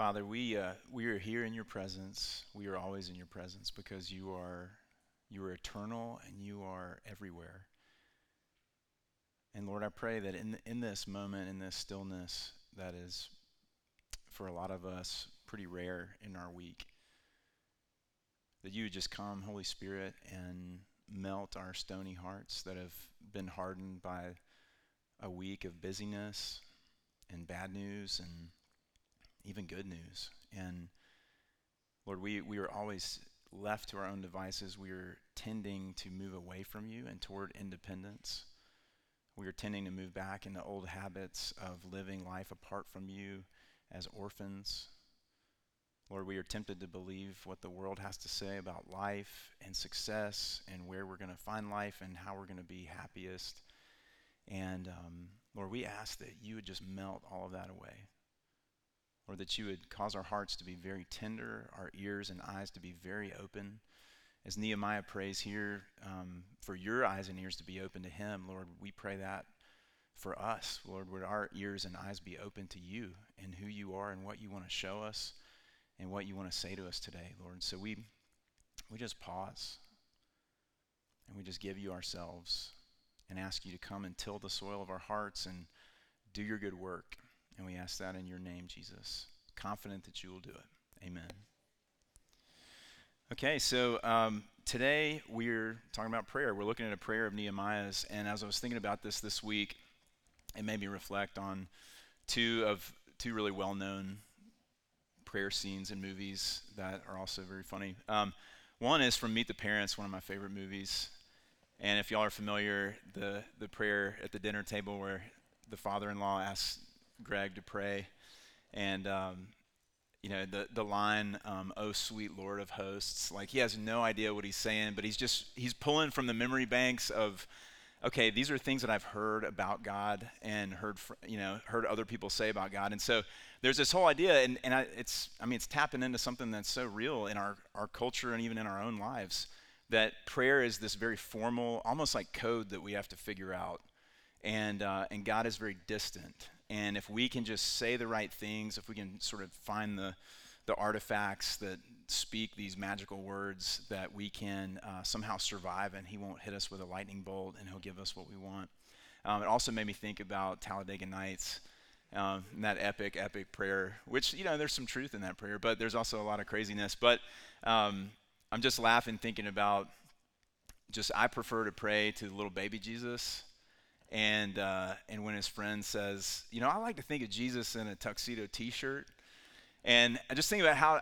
Father, we, uh, we are here in your presence. We are always in your presence because you are, you are eternal and you are everywhere. And Lord, I pray that in, in this moment, in this stillness that is for a lot of us pretty rare in our week, that you would just come, Holy Spirit, and melt our stony hearts that have been hardened by a week of busyness and bad news and even good news. And Lord, we, we are always left to our own devices. We are tending to move away from you and toward independence. We are tending to move back into old habits of living life apart from you as orphans. Lord, we are tempted to believe what the world has to say about life and success and where we're going to find life and how we're going to be happiest. And um, Lord, we ask that you would just melt all of that away. Lord, that you would cause our hearts to be very tender, our ears and eyes to be very open. As Nehemiah prays here, um, for your eyes and ears to be open to him, Lord, we pray that for us. Lord, would our ears and eyes be open to you and who you are and what you want to show us and what you want to say to us today, Lord. So we, we just pause and we just give you ourselves and ask you to come and till the soil of our hearts and do your good work. And we ask that in your name, Jesus. Confident that you will do it. Amen. Okay, so um, today we're talking about prayer. We're looking at a prayer of Nehemiah's. And as I was thinking about this this week, it made me reflect on two of two really well known prayer scenes in movies that are also very funny. Um, one is from Meet the Parents, one of my favorite movies. And if y'all are familiar, the, the prayer at the dinner table where the father in law asks Greg to pray. And, um, you know, the, the line, um, oh, sweet Lord of hosts, like he has no idea what he's saying, but he's just, he's pulling from the memory banks of, okay, these are things that I've heard about God and heard, you know, heard other people say about God. And so there's this whole idea, and, and I, it's, I mean, it's tapping into something that's so real in our, our culture and even in our own lives that prayer is this very formal, almost like code that we have to figure out. And, uh, and God is very distant. And if we can just say the right things, if we can sort of find the, the artifacts that speak these magical words, that we can uh, somehow survive and He won't hit us with a lightning bolt and He'll give us what we want. Um, it also made me think about Talladega Nights. Um, that epic, epic prayer, which, you know, there's some truth in that prayer, but there's also a lot of craziness. But um, I'm just laughing thinking about just I prefer to pray to the little baby Jesus. And, uh, and when his friend says, you know, I like to think of Jesus in a tuxedo t shirt. And I just think about how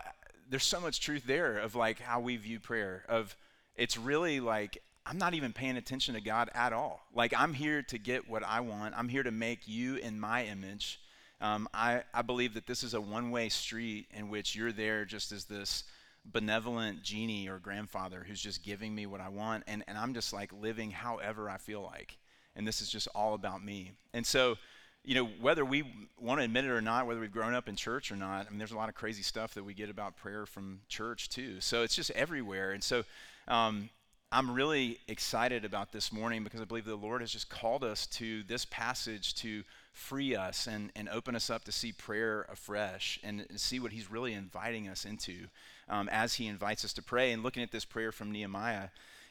there's so much truth there of like how we view prayer, of it's really like I'm not even paying attention to God at all. Like I'm here to get what I want, I'm here to make you in my image. Um, I, I believe that this is a one way street in which you're there just as this benevolent genie or grandfather who's just giving me what I want, and, and I'm just like living however I feel like. And this is just all about me. And so, you know, whether we want to admit it or not, whether we've grown up in church or not, I mean, there's a lot of crazy stuff that we get about prayer from church too. So it's just everywhere. And so, um, I'm really excited about this morning because I believe the Lord has just called us to this passage to free us and, and open us up to see prayer afresh and, and see what He's really inviting us into um, as he invites us to pray and looking at this prayer from Nehemiah.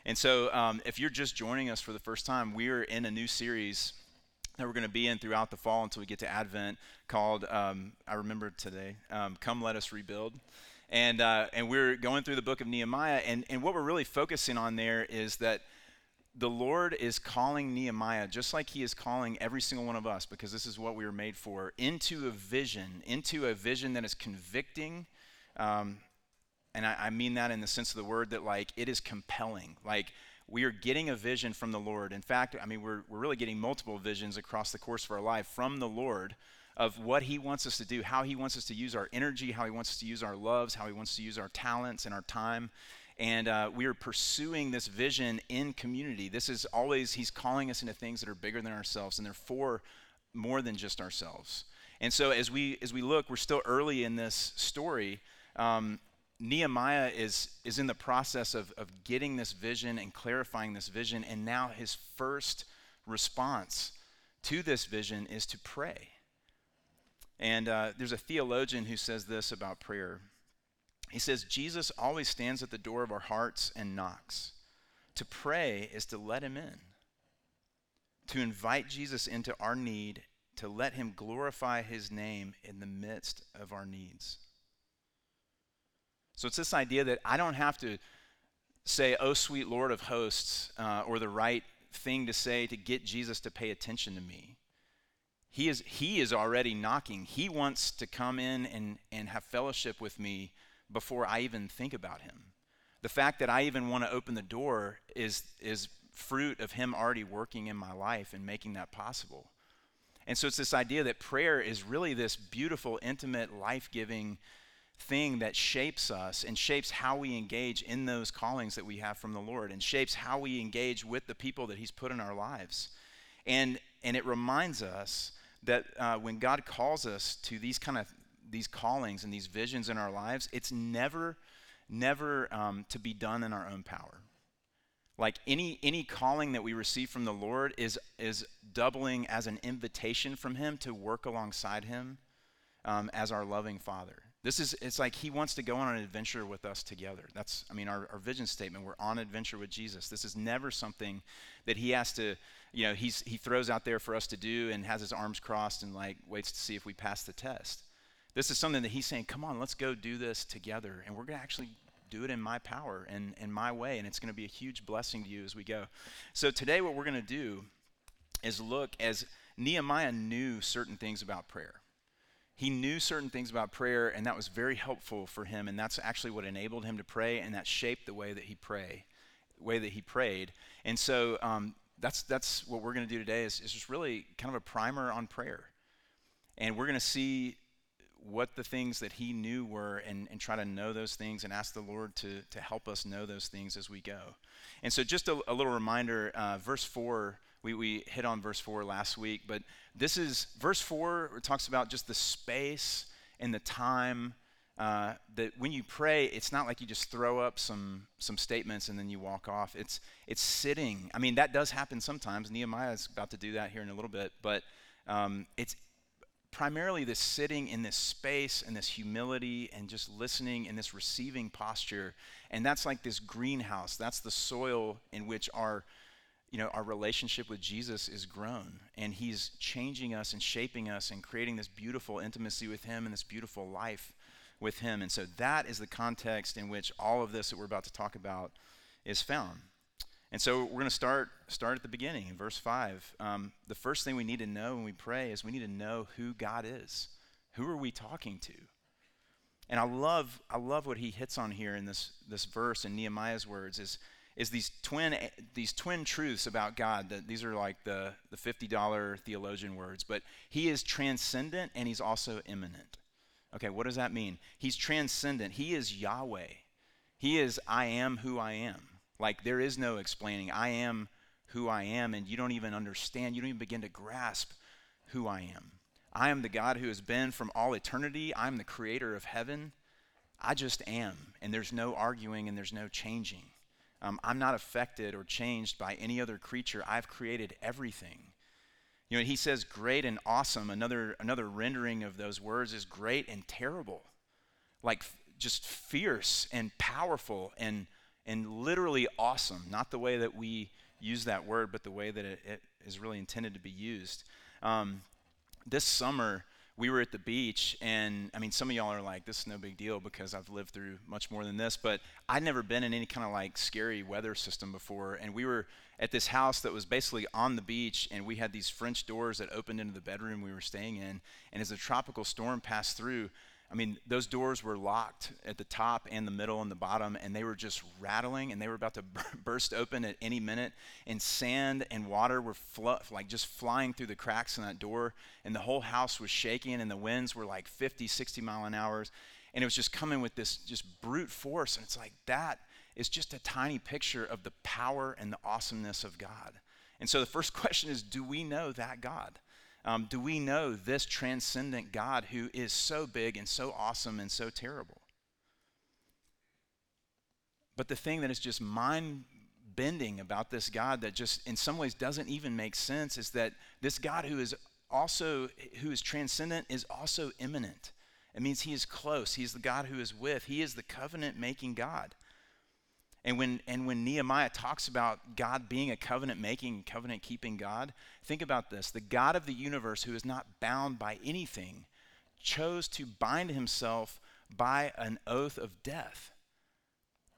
And so, um, if you're just joining us for the first time, we're in a new series that we're going to be in throughout the fall until we get to Advent called, um, I remember today, um, Come Let Us Rebuild. And, uh, and we're going through the book of Nehemiah. And, and what we're really focusing on there is that the Lord is calling Nehemiah, just like He is calling every single one of us, because this is what we were made for, into a vision, into a vision that is convicting, um, and I, I mean that in the sense of the word that like it is compelling. Like we are getting a vision from the Lord. In fact, I mean, we're, we're really getting multiple visions across the course of our life from the Lord of what He wants us to do, how He wants us to use our energy, how He wants us to use our loves, how He wants to use our talents and our time. And uh, we are pursuing this vision in community. This is always, He's calling us into things that are bigger than ourselves, and they're for more than just ourselves. And so as we as we look, we're still early in this story. Um, Nehemiah is, is in the process of, of getting this vision and clarifying this vision, and now his first response to this vision is to pray. And uh, there's a theologian who says this about prayer. He says, Jesus always stands at the door of our hearts and knocks. To pray is to let him in, to invite Jesus into our need, to let him glorify his name in the midst of our needs. So it's this idea that I don't have to say, Oh, sweet Lord of hosts, uh, or the right thing to say to get Jesus to pay attention to me. He is, he is already knocking. He wants to come in and, and have fellowship with me before I even think about him. The fact that I even want to open the door is, is fruit of him already working in my life and making that possible. And so it's this idea that prayer is really this beautiful, intimate, life giving thing that shapes us and shapes how we engage in those callings that we have from the Lord and shapes how we engage with the people that He's put in our lives. And, and it reminds us that uh, when God calls us to these kind of these callings and these visions in our lives, it's never, never um, to be done in our own power. Like any any calling that we receive from the Lord is is doubling as an invitation from Him to work alongside Him um, as our loving Father. This is, it's like he wants to go on an adventure with us together. That's, I mean, our, our vision statement. We're on adventure with Jesus. This is never something that he has to, you know, he's, he throws out there for us to do and has his arms crossed and like waits to see if we pass the test. This is something that he's saying, come on, let's go do this together. And we're going to actually do it in my power and in my way. And it's going to be a huge blessing to you as we go. So today, what we're going to do is look as Nehemiah knew certain things about prayer he knew certain things about prayer, and that was very helpful for him. And that's actually what enabled him to pray, and that shaped the way that he pray, way that he prayed. And so um, that's that's what we're going to do today. Is, is just really kind of a primer on prayer, and we're going to see what the things that he knew were and, and try to know those things and ask the Lord to, to help us know those things as we go. And so, just a, a little reminder uh, verse 4 we, we hit on verse 4 last week, but this is verse 4 it talks about just the space and the time uh, that when you pray, it's not like you just throw up some some statements and then you walk off. It's it's sitting. I mean, that does happen sometimes. Nehemiah is about to do that here in a little bit, but um, it's primarily this sitting in this space and this humility and just listening in this receiving posture. And that's like this greenhouse. That's the soil in which our you know, our relationship with Jesus is grown and he's changing us and shaping us and creating this beautiful intimacy with him and this beautiful life with him. And so that is the context in which all of this that we're about to talk about is found. And so we're going to start start at the beginning in verse five. Um, the first thing we need to know when we pray is we need to know who God is. Who are we talking to? And I love I love what he hits on here in this this verse in Nehemiah's words is is these twin these twin truths about God. That these are like the the fifty dollar theologian words, but He is transcendent and He's also immanent. Okay, what does that mean? He's transcendent. He is Yahweh. He is I am who I am. Like there is no explaining. I am who I am, and you don't even understand. You don't even begin to grasp who I am. I am the God who has been from all eternity. I'm the creator of heaven. I just am, and there's no arguing and there's no changing. Um, I'm not affected or changed by any other creature. I've created everything. You know, he says great and awesome. Another, another rendering of those words is great and terrible. Like f- just fierce and powerful and, and literally awesome. Not the way that we use that word, but the way that it, it is really intended to be used. Um, this summer, we were at the beach, and I mean, some of y'all are like, this is no big deal because I've lived through much more than this, but I'd never been in any kind of like scary weather system before. And we were at this house that was basically on the beach, and we had these French doors that opened into the bedroom we were staying in. And as a tropical storm passed through, I mean, those doors were locked at the top and the middle and the bottom, and they were just rattling, and they were about to burst open at any minute. And sand and water were fl- like just flying through the cracks in that door, and the whole house was shaking, and the winds were like 50, 60 mile an hour, and it was just coming with this just brute force. And it's like that is just a tiny picture of the power and the awesomeness of God. And so the first question is, do we know that God? Um, do we know this transcendent God who is so big and so awesome and so terrible? But the thing that is just mind bending about this God that just in some ways doesn't even make sense is that this God who is also, who is transcendent, is also immanent. It means he is close. He's the God who is with. He is the covenant making God. And when, and when Nehemiah talks about God being a covenant making, covenant keeping God, think about this. The God of the universe, who is not bound by anything, chose to bind himself by an oath of death.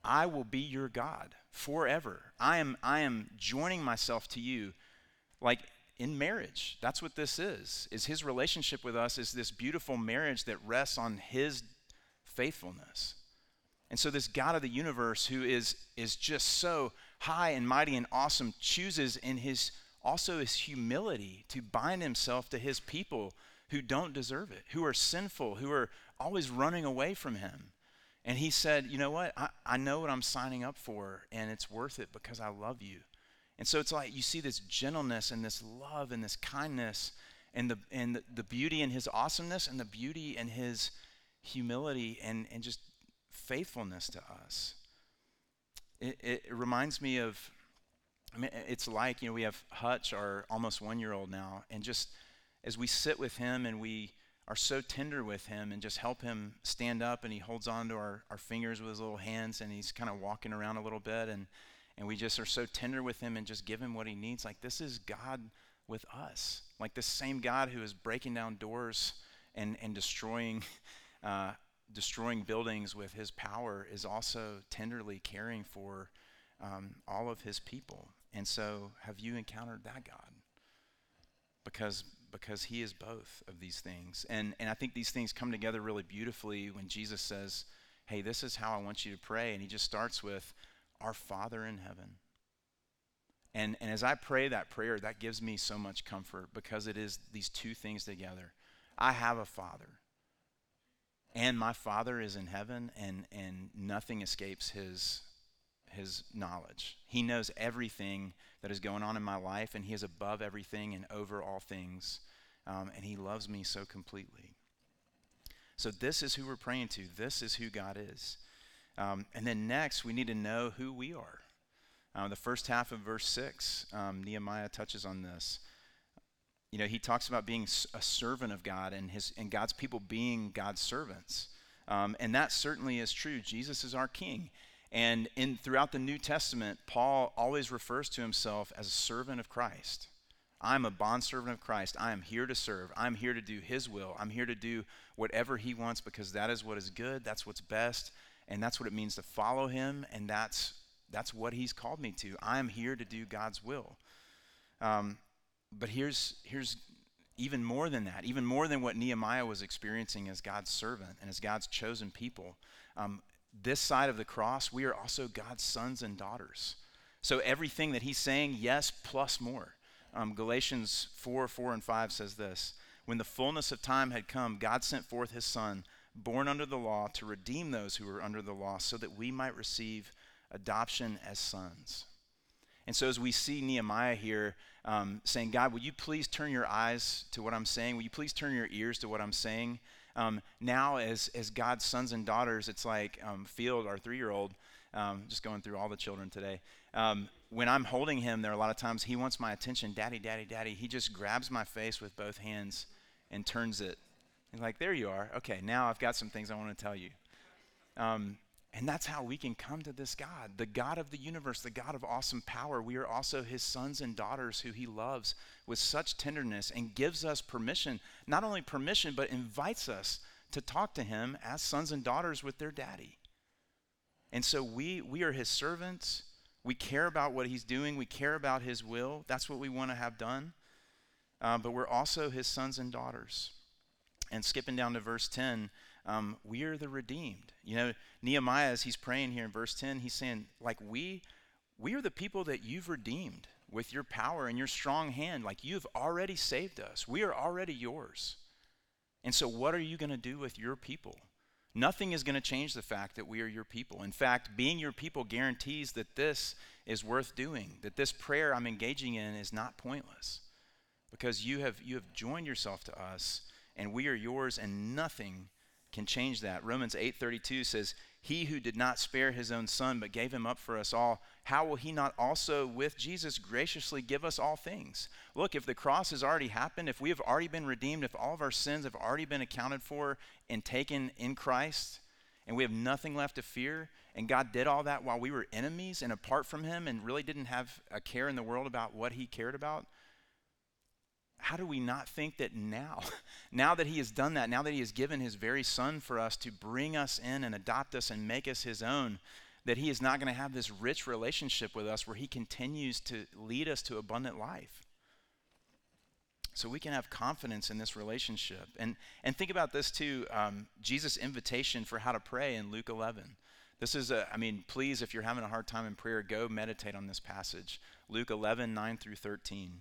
I will be your God forever. I am, I am joining myself to you like in marriage. That's what this is. Is his relationship with us is this beautiful marriage that rests on his faithfulness. And so this God of the universe who is is just so high and mighty and awesome chooses in his also his humility to bind himself to his people who don't deserve it, who are sinful, who are always running away from him. And he said, You know what? I, I know what I'm signing up for, and it's worth it because I love you. And so it's like you see this gentleness and this love and this kindness and the, and the, the beauty in his awesomeness and the beauty in his humility and, and just faithfulness to us. It, it, reminds me of, I mean, it's like, you know, we have Hutch, our almost one year old now, and just as we sit with him and we are so tender with him and just help him stand up and he holds on to our, our fingers with his little hands and he's kind of walking around a little bit and, and we just are so tender with him and just give him what he needs. Like this is God with us. Like this same God who is breaking down doors and, and destroying uh, destroying buildings with his power is also tenderly caring for um, all of his people. And so have you encountered that God? Because because he is both of these things. And, and I think these things come together really beautifully when Jesus says, Hey, this is how I want you to pray. And he just starts with, Our Father in heaven. And, and as I pray that prayer, that gives me so much comfort because it is these two things together. I have a Father, and my Father is in heaven, and, and nothing escapes his his knowledge. He knows everything that is going on in my life, and He is above everything and over all things. Um, and He loves me so completely. So, this is who we're praying to. This is who God is. Um, and then next, we need to know who we are. Uh, the first half of verse 6, um, Nehemiah touches on this. You know, he talks about being a servant of God and, his, and God's people being God's servants. Um, and that certainly is true. Jesus is our king. And in throughout the New Testament, Paul always refers to himself as a servant of Christ. I'm a bondservant of Christ. I am here to serve. I'm here to do his will. I'm here to do whatever he wants because that is what is good, that's what's best, and that's what it means to follow him, and that's that's what he's called me to. I'm here to do God's will. Um, but here's here's even more than that, even more than what Nehemiah was experiencing as God's servant and as God's chosen people. Um, this side of the cross, we are also God's sons and daughters. So everything that he's saying, yes, plus more. Um, Galatians 4 4 and 5 says this When the fullness of time had come, God sent forth his Son, born under the law, to redeem those who were under the law, so that we might receive adoption as sons. And so, as we see Nehemiah here um, saying, God, will you please turn your eyes to what I'm saying? Will you please turn your ears to what I'm saying? Um, now, as, as God's sons and daughters, it's like um, Field, our three year old, um, just going through all the children today. Um, when I'm holding him, there are a lot of times he wants my attention. Daddy, daddy, daddy. He just grabs my face with both hands and turns it. He's like, there you are. Okay, now I've got some things I want to tell you. Um, and that's how we can come to this God, the God of the universe, the God of awesome power. We are also his sons and daughters who he loves with such tenderness and gives us permission, not only permission, but invites us to talk to him as sons and daughters with their daddy. And so we, we are his servants. We care about what he's doing, we care about his will. That's what we want to have done. Uh, but we're also his sons and daughters. And skipping down to verse 10, um, we are the redeemed. You know, Nehemiah, as he's praying here in verse 10, he's saying, like, we, we are the people that you've redeemed with your power and your strong hand. Like, you've already saved us. We are already yours. And so, what are you going to do with your people? Nothing is going to change the fact that we are your people. In fact, being your people guarantees that this is worth doing, that this prayer I'm engaging in is not pointless because you have, you have joined yourself to us and we are yours and nothing can change that. Romans 8:32 says, "He who did not spare his own son but gave him up for us all, how will he not also with Jesus graciously give us all things?" Look, if the cross has already happened, if we have already been redeemed, if all of our sins have already been accounted for and taken in Christ, and we have nothing left to fear, and God did all that while we were enemies and apart from him and really didn't have a care in the world about what he cared about, how do we not think that now, now that he has done that, now that he has given his very son for us to bring us in and adopt us and make us his own, that he is not going to have this rich relationship with us where he continues to lead us to abundant life? So we can have confidence in this relationship. And, and think about this too um, Jesus' invitation for how to pray in Luke 11. This is a, I mean, please, if you're having a hard time in prayer, go meditate on this passage. Luke 11, 9 through 13.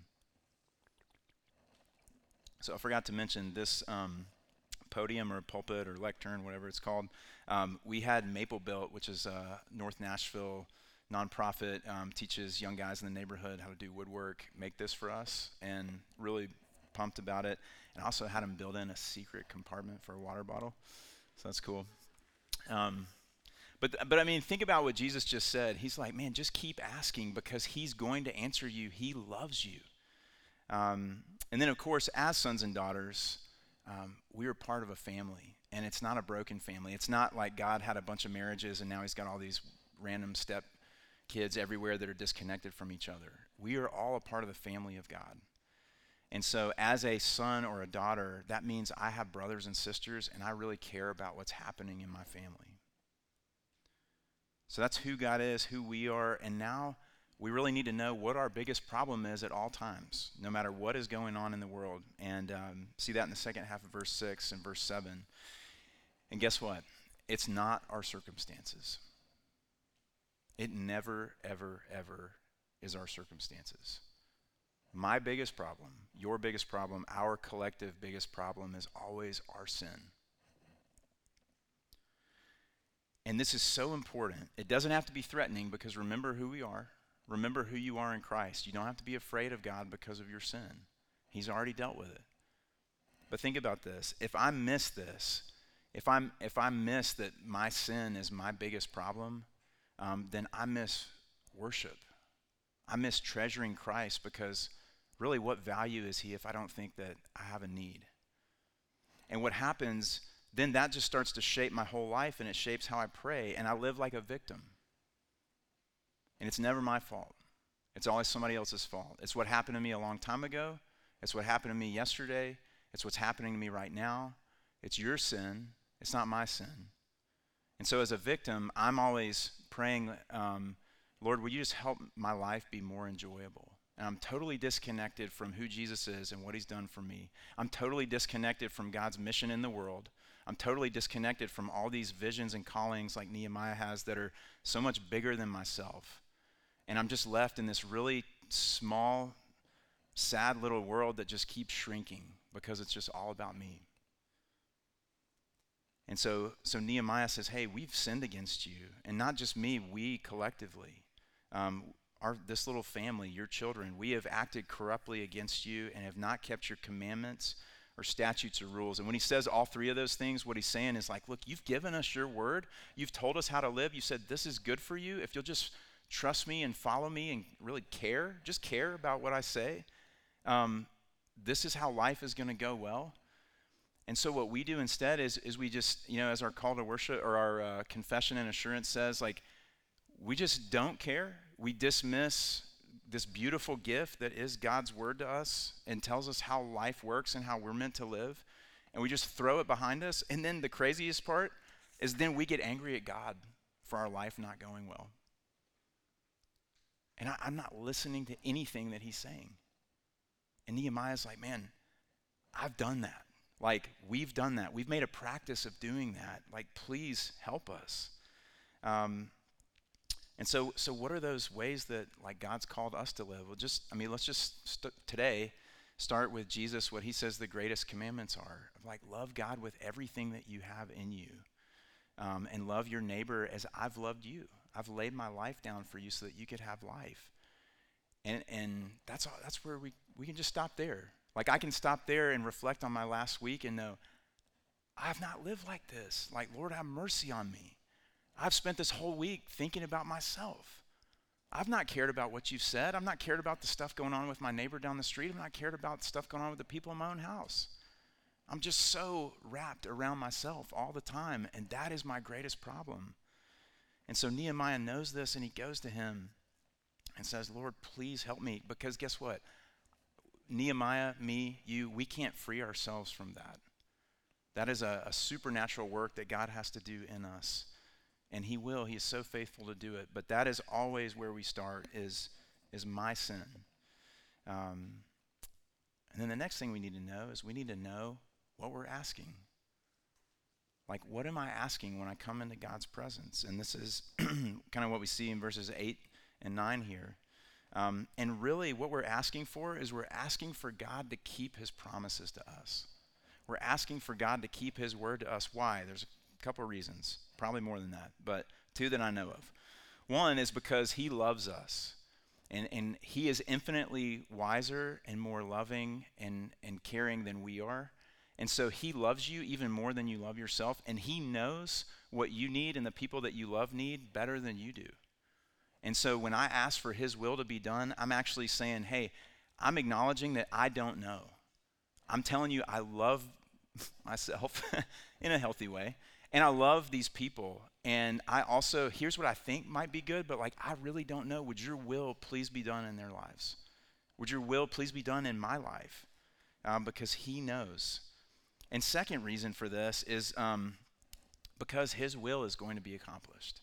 So I forgot to mention this um, podium or pulpit or lectern, whatever it's called. Um, we had Maple Built, which is a North Nashville nonprofit, um, teaches young guys in the neighborhood how to do woodwork, make this for us, and really pumped about it. And also had him build in a secret compartment for a water bottle. So that's cool. Um, but, but I mean, think about what Jesus just said. He's like, man, just keep asking because he's going to answer you. He loves you. Um, and then, of course, as sons and daughters, um, we are part of a family. And it's not a broken family. It's not like God had a bunch of marriages and now he's got all these random step kids everywhere that are disconnected from each other. We are all a part of the family of God. And so, as a son or a daughter, that means I have brothers and sisters, and I really care about what's happening in my family. So, that's who God is, who we are, and now we really need to know what our biggest problem is at all times, no matter what is going on in the world. And um, see that in the second half of verse 6 and verse 7. And guess what? It's not our circumstances. It never, ever, ever is our circumstances. My biggest problem, your biggest problem, our collective biggest problem is always our sin. And this is so important. It doesn't have to be threatening because remember who we are. Remember who you are in Christ. You don't have to be afraid of God because of your sin. He's already dealt with it. But think about this. If I miss this, if I'm if I miss that my sin is my biggest problem, um, then I miss worship. I miss treasuring Christ because really, what value is he if I don't think that I have a need? And what happens, then that just starts to shape my whole life and it shapes how I pray, and I live like a victim. And it's never my fault. It's always somebody else's fault. It's what happened to me a long time ago. It's what happened to me yesterday. It's what's happening to me right now. It's your sin. It's not my sin. And so, as a victim, I'm always praying, um, Lord, will you just help my life be more enjoyable? and I'm totally disconnected from who Jesus is and what he's done for me. I'm totally disconnected from God's mission in the world. I'm totally disconnected from all these visions and callings like Nehemiah has that are so much bigger than myself. And I'm just left in this really small, sad little world that just keeps shrinking because it's just all about me. And so, so Nehemiah says, Hey, we've sinned against you. And not just me, we collectively. Um, our, this little family, your children, we have acted corruptly against you and have not kept your commandments or statutes or rules. And when he says all three of those things, what he's saying is like, look, you've given us your word. You've told us how to live. You said this is good for you. If you'll just trust me and follow me and really care, just care about what I say, um, this is how life is going to go well. And so what we do instead is, is we just, you know, as our call to worship or our uh, confession and assurance says, like, we just don't care we dismiss this beautiful gift that is God's word to us and tells us how life works and how we're meant to live, and we just throw it behind us. And then the craziest part is then we get angry at God for our life not going well. And I, am not listening to anything that he's saying. And Nehemiah's like, man, I've done that. Like, we've done that. We've made a practice of doing that. Like, please help us. Um, and so, so what are those ways that like God's called us to live? Well, just I mean, let's just st- today start with Jesus. What He says the greatest commandments are like love God with everything that you have in you, um, and love your neighbor as I've loved you. I've laid my life down for you so that you could have life. And and that's all, that's where we we can just stop there. Like I can stop there and reflect on my last week and know I've not lived like this. Like Lord, have mercy on me. I've spent this whole week thinking about myself. I've not cared about what you've said. I've not cared about the stuff going on with my neighbor down the street. I've not cared about stuff going on with the people in my own house. I'm just so wrapped around myself all the time, and that is my greatest problem. And so Nehemiah knows this, and he goes to him and says, Lord, please help me. Because guess what? Nehemiah, me, you, we can't free ourselves from that. That is a, a supernatural work that God has to do in us and he will he is so faithful to do it but that is always where we start is is my sin um, and then the next thing we need to know is we need to know what we're asking like what am i asking when i come into god's presence and this is kind of what we see in verses 8 and 9 here um, and really what we're asking for is we're asking for god to keep his promises to us we're asking for god to keep his word to us why there's a couple of reasons probably more than that, but two that I know of. One is because he loves us. And, and he is infinitely wiser and more loving and, and caring than we are. And so he loves you even more than you love yourself. And he knows what you need and the people that you love need better than you do. And so when I ask for his will to be done, I'm actually saying, hey, I'm acknowledging that I don't know. I'm telling you, I love myself in a healthy way. And I love these people. And I also, here's what I think might be good, but like, I really don't know. Would your will please be done in their lives? Would your will please be done in my life? Um, because He knows. And second reason for this is um, because His will is going to be accomplished.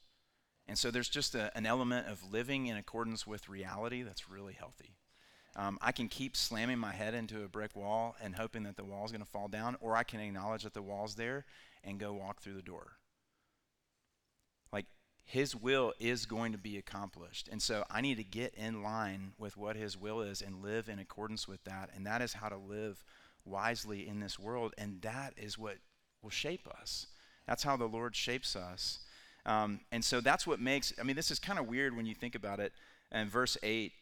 And so there's just a, an element of living in accordance with reality that's really healthy. Um, I can keep slamming my head into a brick wall and hoping that the wall's going to fall down, or I can acknowledge that the wall's there and go walk through the door. Like, His will is going to be accomplished. And so I need to get in line with what His will is and live in accordance with that. And that is how to live wisely in this world. And that is what will shape us. That's how the Lord shapes us. Um, and so that's what makes, I mean, this is kind of weird when you think about it. And verse 8,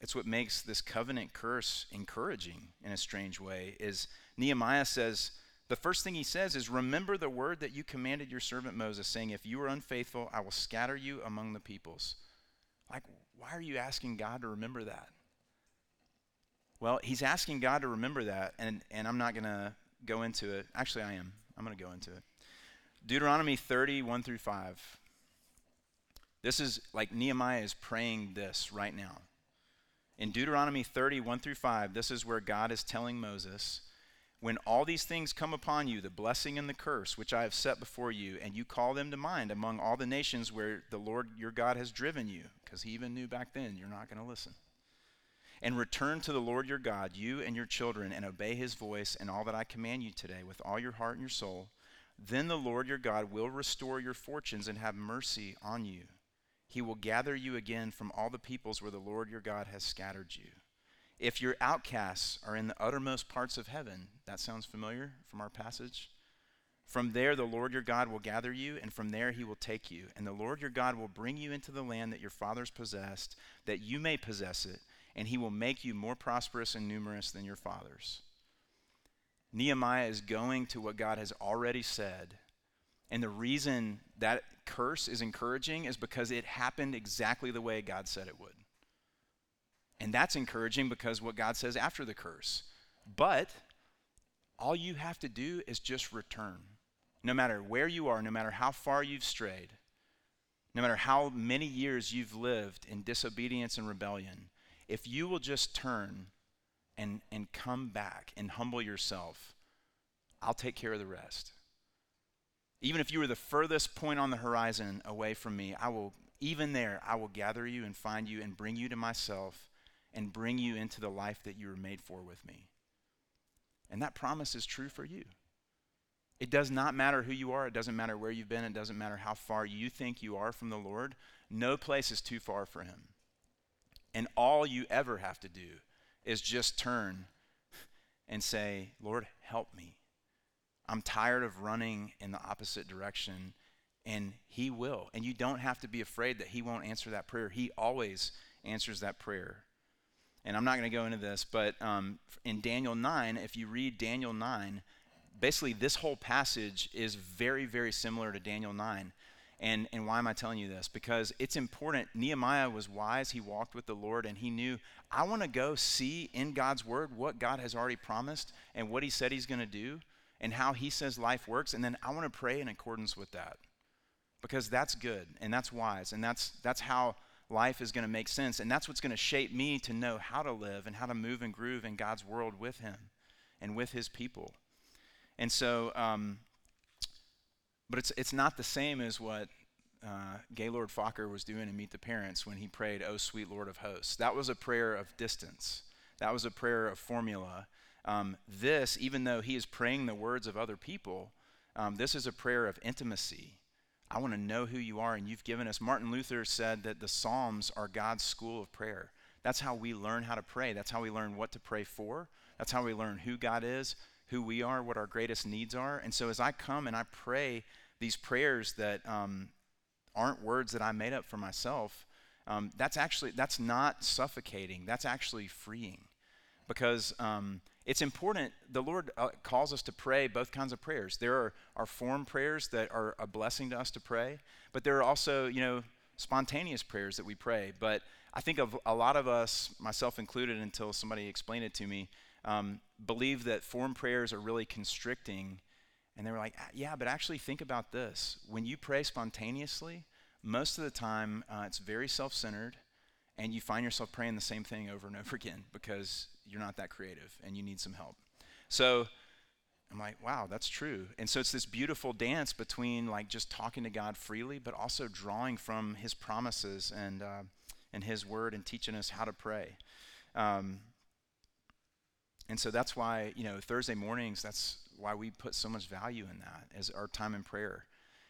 it's what makes this covenant curse encouraging in a strange way, is Nehemiah says, the first thing he says is, Remember the word that you commanded your servant Moses, saying, If you are unfaithful, I will scatter you among the peoples. Like, why are you asking God to remember that? Well, he's asking God to remember that, and, and I'm not going to go into it. Actually, I am. I'm going to go into it. Deuteronomy 30, 1 through 5. This is like Nehemiah is praying this right now. In Deuteronomy 30, 1 through 5, this is where God is telling Moses, when all these things come upon you, the blessing and the curse which I have set before you, and you call them to mind among all the nations where the Lord your God has driven you, because he even knew back then you're not going to listen. And return to the Lord your God, you and your children, and obey his voice and all that I command you today with all your heart and your soul. Then the Lord your God will restore your fortunes and have mercy on you. He will gather you again from all the peoples where the Lord your God has scattered you. If your outcasts are in the uttermost parts of heaven, that sounds familiar from our passage. From there, the Lord your God will gather you, and from there he will take you. And the Lord your God will bring you into the land that your fathers possessed, that you may possess it, and he will make you more prosperous and numerous than your fathers. Nehemiah is going to what God has already said. And the reason that curse is encouraging is because it happened exactly the way God said it would. And that's encouraging because what God says after the curse. But all you have to do is just return. No matter where you are, no matter how far you've strayed, no matter how many years you've lived in disobedience and rebellion, if you will just turn and, and come back and humble yourself, I'll take care of the rest. Even if you were the furthest point on the horizon away from me, I will, even there, I will gather you and find you and bring you to myself and bring you into the life that you were made for with me. And that promise is true for you. It does not matter who you are, it doesn't matter where you've been, it doesn't matter how far you think you are from the Lord. No place is too far for Him. And all you ever have to do is just turn and say, Lord, help me. I'm tired of running in the opposite direction, and He will. And you don't have to be afraid that He won't answer that prayer. He always answers that prayer. And I'm not going to go into this, but um, in Daniel 9, if you read Daniel 9, basically this whole passage is very, very similar to Daniel 9. And, and why am I telling you this? Because it's important. Nehemiah was wise. He walked with the Lord and he knew, I want to go see in God's word what God has already promised and what he said he's going to do and how he says life works. And then I want to pray in accordance with that because that's good and that's wise and that's, that's how life is going to make sense. And that's what's going to shape me to know how to live and how to move and groove in God's world with Him and with His people. And so, um, but it's, it's not the same as what uh, Gaylord Focker was doing in Meet the Parents when he prayed, Oh, sweet Lord of hosts. That was a prayer of distance, that was a prayer of formula. Um, this, even though he is praying the words of other people, um, this is a prayer of intimacy I want to know who you are, and you've given us. Martin Luther said that the Psalms are God's school of prayer. That's how we learn how to pray. That's how we learn what to pray for. That's how we learn who God is, who we are, what our greatest needs are. And so as I come and I pray these prayers that um, aren't words that I made up for myself, um, that's actually that's not suffocating. That's actually freeing, because um, it's important. The Lord uh, calls us to pray both kinds of prayers. There are, our form prayers that are a blessing to us to pray, but there are also, you know, spontaneous prayers that we pray. But I think of a lot of us, myself included, until somebody explained it to me, um, believe that form prayers are really constricting. And they were like, ah, yeah, but actually think about this. When you pray spontaneously, most of the time uh, it's very self centered and you find yourself praying the same thing over and over again because you're not that creative and you need some help. So I'm like, wow, that's true. And so it's this beautiful dance between like just talking to God freely, but also drawing from His promises and uh, and His Word and teaching us how to pray. Um, and so that's why you know Thursday mornings. That's why we put so much value in that as our time in prayer.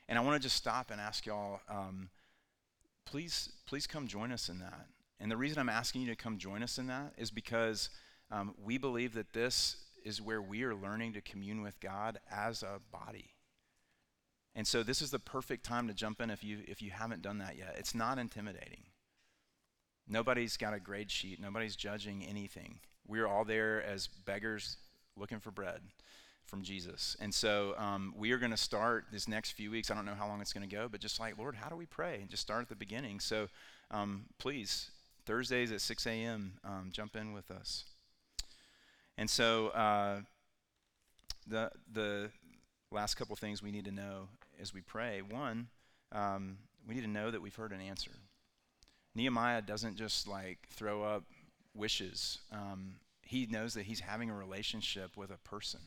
And I want to just stop and ask y'all, um, please, please come join us in that. And the reason I'm asking you to come join us in that is because um, we believe that this is where we are learning to commune with God as a body. And so this is the perfect time to jump in if you if you haven't done that yet. It's not intimidating. Nobody's got a grade sheet. Nobody's judging anything. We're all there as beggars looking for bread from Jesus. And so um, we are going to start this next few weeks. I don't know how long it's going to go, but just like, Lord, how do we pray? And just start at the beginning. So um, please, Thursdays at 6 a.m., um, jump in with us. And so uh, the the last couple things we need to know as we pray. One, um, we need to know that we've heard an answer. Nehemiah doesn't just like throw up wishes. Um, he knows that he's having a relationship with a person.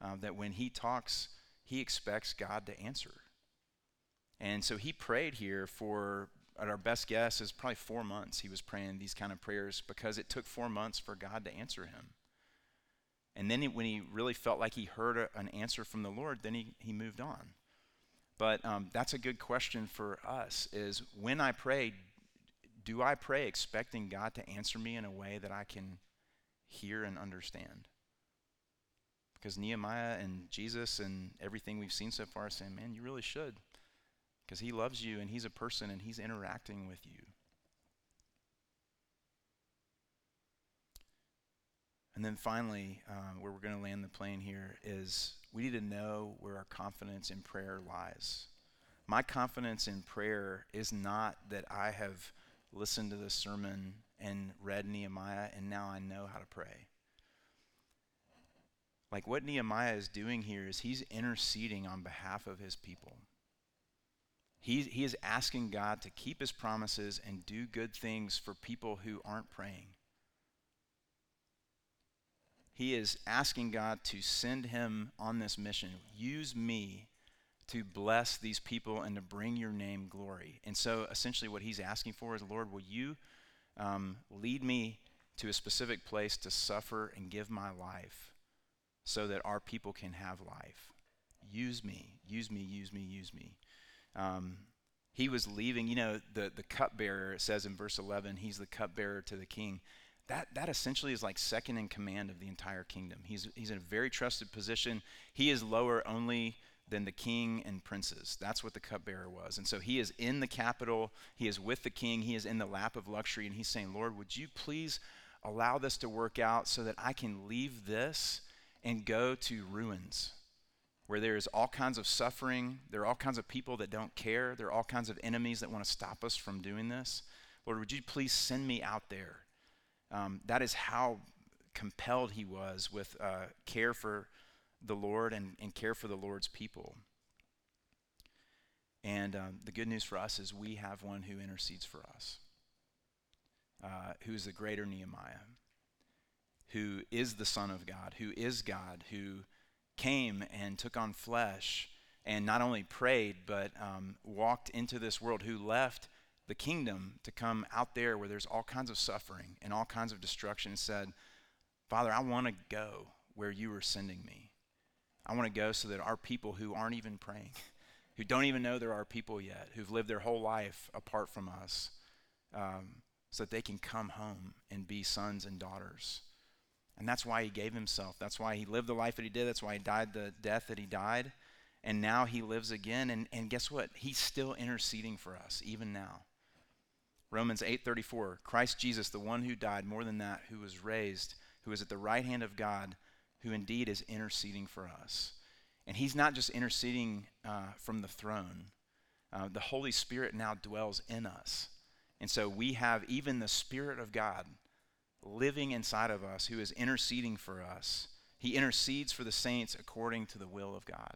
Uh, that when he talks, he expects God to answer. And so he prayed here for, at our best guess, is probably four months. He was praying these kind of prayers because it took four months for God to answer him. And then he, when he really felt like he heard a, an answer from the Lord, then he, he moved on. But um, that's a good question for us is when I pray, do I pray expecting God to answer me in a way that I can hear and understand? Because Nehemiah and Jesus and everything we've seen so far saying, man, you really should. Because he loves you and he's a person and he's interacting with you. And then finally, uh, where we're going to land the plane here is we need to know where our confidence in prayer lies. My confidence in prayer is not that I have listened to the sermon and read Nehemiah and now I know how to pray. Like what Nehemiah is doing here is he's interceding on behalf of his people. He, he is asking God to keep his promises and do good things for people who aren't praying. He is asking God to send him on this mission. Use me to bless these people and to bring your name glory. And so essentially, what he's asking for is, Lord, will you um, lead me to a specific place to suffer and give my life so that our people can have life? use me, use me, use me, use me. Um, he was leaving, you know, the, the cupbearer, says in verse 11, he's the cupbearer to the king. That, that essentially is like second in command of the entire kingdom. He's, he's in a very trusted position. He is lower only than the king and princes. That's what the cupbearer was. And so he is in the capital, he is with the king, he is in the lap of luxury, and he's saying, Lord, would you please allow this to work out so that I can leave this and go to ruins where there is all kinds of suffering, there are all kinds of people that don't care, there are all kinds of enemies that want to stop us from doing this. Lord, would you please send me out there? Um, that is how compelled he was with uh, care for the Lord and, and care for the Lord's people. And um, the good news for us is we have one who intercedes for us, uh, who is the greater Nehemiah, who is the Son of God, who is God, who came and took on flesh and not only prayed, but um, walked into this world, who left the kingdom to come out there where there's all kinds of suffering and all kinds of destruction, and said, Father, I want to go where you are sending me. I want to go so that our people who aren't even praying, who don't even know there are people yet, who've lived their whole life apart from us, um, so that they can come home and be sons and daughters. And that's why he gave himself. That's why he lived the life that he did. That's why he died the death that he died. And now he lives again. And, and guess what? He's still interceding for us, even now. Romans 8:34 Christ Jesus the one who died more than that who was raised who is at the right hand of God who indeed is interceding for us. And he's not just interceding uh, from the throne, uh, the Holy Spirit now dwells in us. And so we have even the Spirit of God living inside of us who is interceding for us. He intercedes for the saints according to the will of God.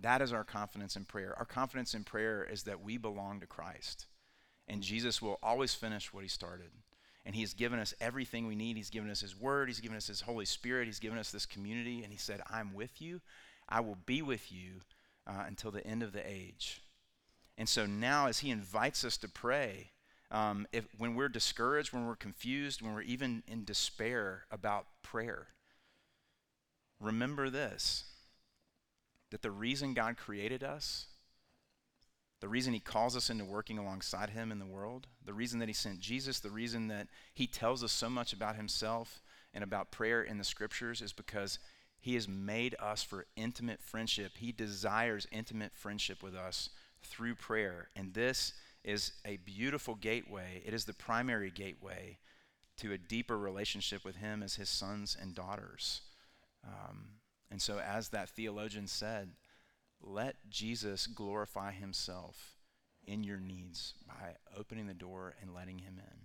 That is our confidence in prayer. Our confidence in prayer is that we belong to Christ. And Jesus will always finish what he started and He has given us everything we need. He's given us His Word, He's given us His Holy Spirit, He's given us this community, and He said, I'm with you. I will be with you uh, until the end of the age. And so now, as He invites us to pray, um, if, when we're discouraged, when we're confused, when we're even in despair about prayer, remember this that the reason God created us the reason he calls us into working alongside him in the world, the reason that he sent Jesus, the reason that he tells us so much about himself and about prayer in the scriptures is because he has made us for intimate friendship. He desires intimate friendship with us through prayer. And this is a beautiful gateway. It is the primary gateway to a deeper relationship with him as his sons and daughters. Um, and so, as that theologian said, let Jesus glorify himself in your needs by opening the door and letting him in.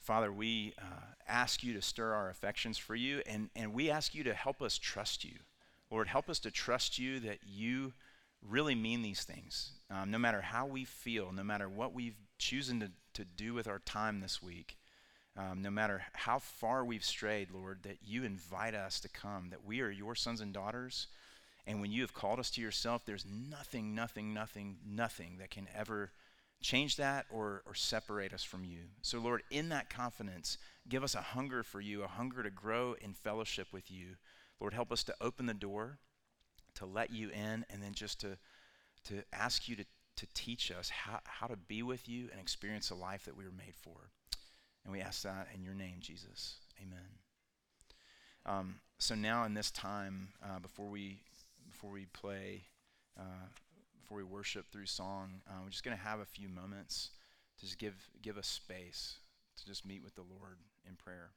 Father, we uh, ask you to stir our affections for you, and, and we ask you to help us trust you. Lord, help us to trust you that you really mean these things. Um, no matter how we feel, no matter what we've chosen to, to do with our time this week, um, no matter how far we've strayed, Lord, that you invite us to come, that we are your sons and daughters. And when you have called us to yourself, there's nothing, nothing, nothing, nothing that can ever change that or, or separate us from you. So, Lord, in that confidence, give us a hunger for you, a hunger to grow in fellowship with you. Lord, help us to open the door, to let you in, and then just to, to ask you to, to teach us how, how to be with you and experience a life that we were made for. And we ask that in your name, Jesus. Amen. Um, so now in this time, uh, before we before we play, uh, before we worship through song, uh, we're just going to have a few moments to just give give us space to just meet with the Lord in prayer.